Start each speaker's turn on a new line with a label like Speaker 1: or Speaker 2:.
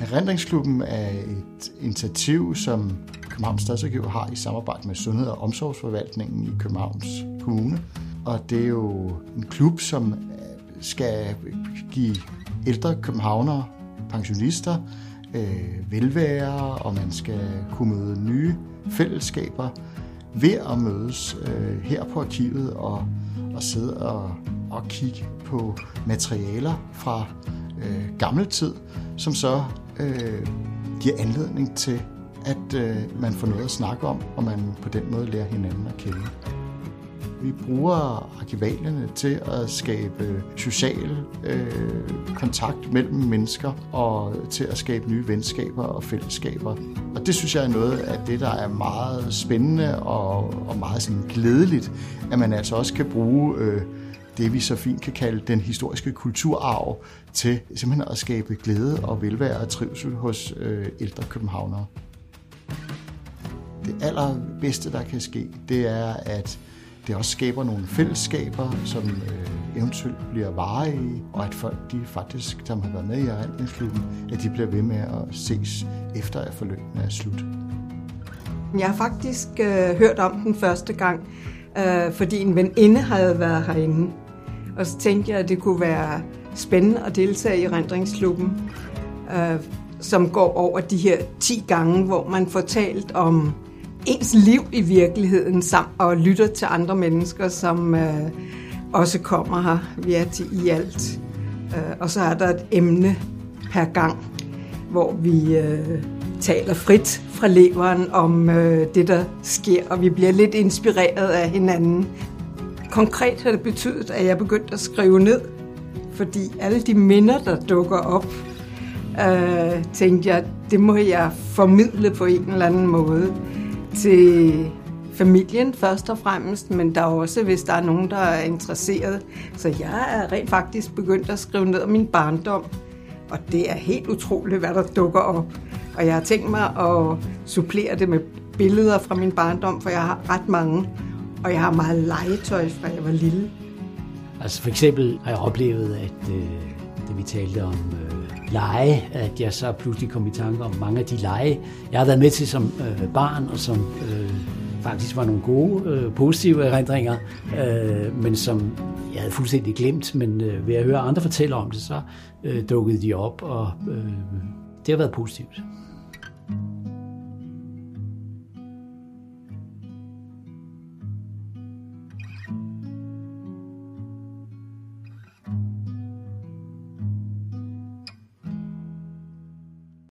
Speaker 1: Erindringsklubben er et initiativ, som Københavns Stadsarkiv har i samarbejde med Sundhed- og Omsorgsforvaltningen i Københavns Kommune. Og det er jo en klub, som øh, skal give ældre københavnere, pensionister, øh, velvære, og man skal kunne møde nye fællesskaber ved at mødes øh, her på arkivet og, og sidde og, og kigge på materialer fra øh, gammel tid, som så øh, giver anledning til, at øh, man får noget at snakke om, og man på den måde lærer hinanden at kende. Vi bruger arkivalierne til at skabe social øh, kontakt mellem mennesker og til at skabe nye venskaber og fællesskaber. Og det synes jeg er noget af det, der er meget spændende og, og meget sådan glædeligt, at man altså også kan bruge øh, det, vi så fint kan kalde den historiske kulturarv til simpelthen at skabe glæde og velvære og trivsel hos øh, ældre københavnere. Det allerbedste, der kan ske, det er, at det også skaber nogle fællesskaber, som øh, eventuelt bliver varige, og at folk, de faktisk, som har været med i erindringsklubben, at de bliver ved med at ses efter, at forløbene er slut.
Speaker 2: Jeg har faktisk øh, hørt om den første gang, øh, fordi en veninde havde været herinde. Og så tænkte jeg, at det kunne være spændende at deltage i rendringsklubben, øh, som går over de her 10 gange, hvor man får talt om ens liv i virkeligheden sammen og lytter til andre mennesker, som øh, også kommer her. Vi er til i alt. Øh, og så er der et emne per gang, hvor vi øh, taler frit fra leveren om øh, det, der sker, og vi bliver lidt inspireret af hinanden. Konkret har det betydet, at jeg begyndte at skrive ned, fordi alle de minder, der dukker op, øh, tænkte jeg, det må jeg formidle på en eller anden måde til familien først og fremmest, men der er også, hvis der er nogen, der er interesseret. Så jeg er rent faktisk begyndt at skrive ned om min barndom, og det er helt utroligt, hvad der dukker op. Og jeg har tænkt mig at supplere det med billeder fra min barndom, for jeg har ret mange, og jeg har meget legetøj fra jeg var lille.
Speaker 3: Altså for eksempel har jeg oplevet, at øh, da vi talte om øh, lege, at jeg så pludselig kom i tanke om mange af de lege, jeg har været med til som øh, barn, og som øh, faktisk var nogle gode, øh, positive erindringer, øh, men som jeg havde fuldstændig glemt, men øh, ved at høre andre fortælle om det, så øh, dukkede de op, og øh, det har været positivt.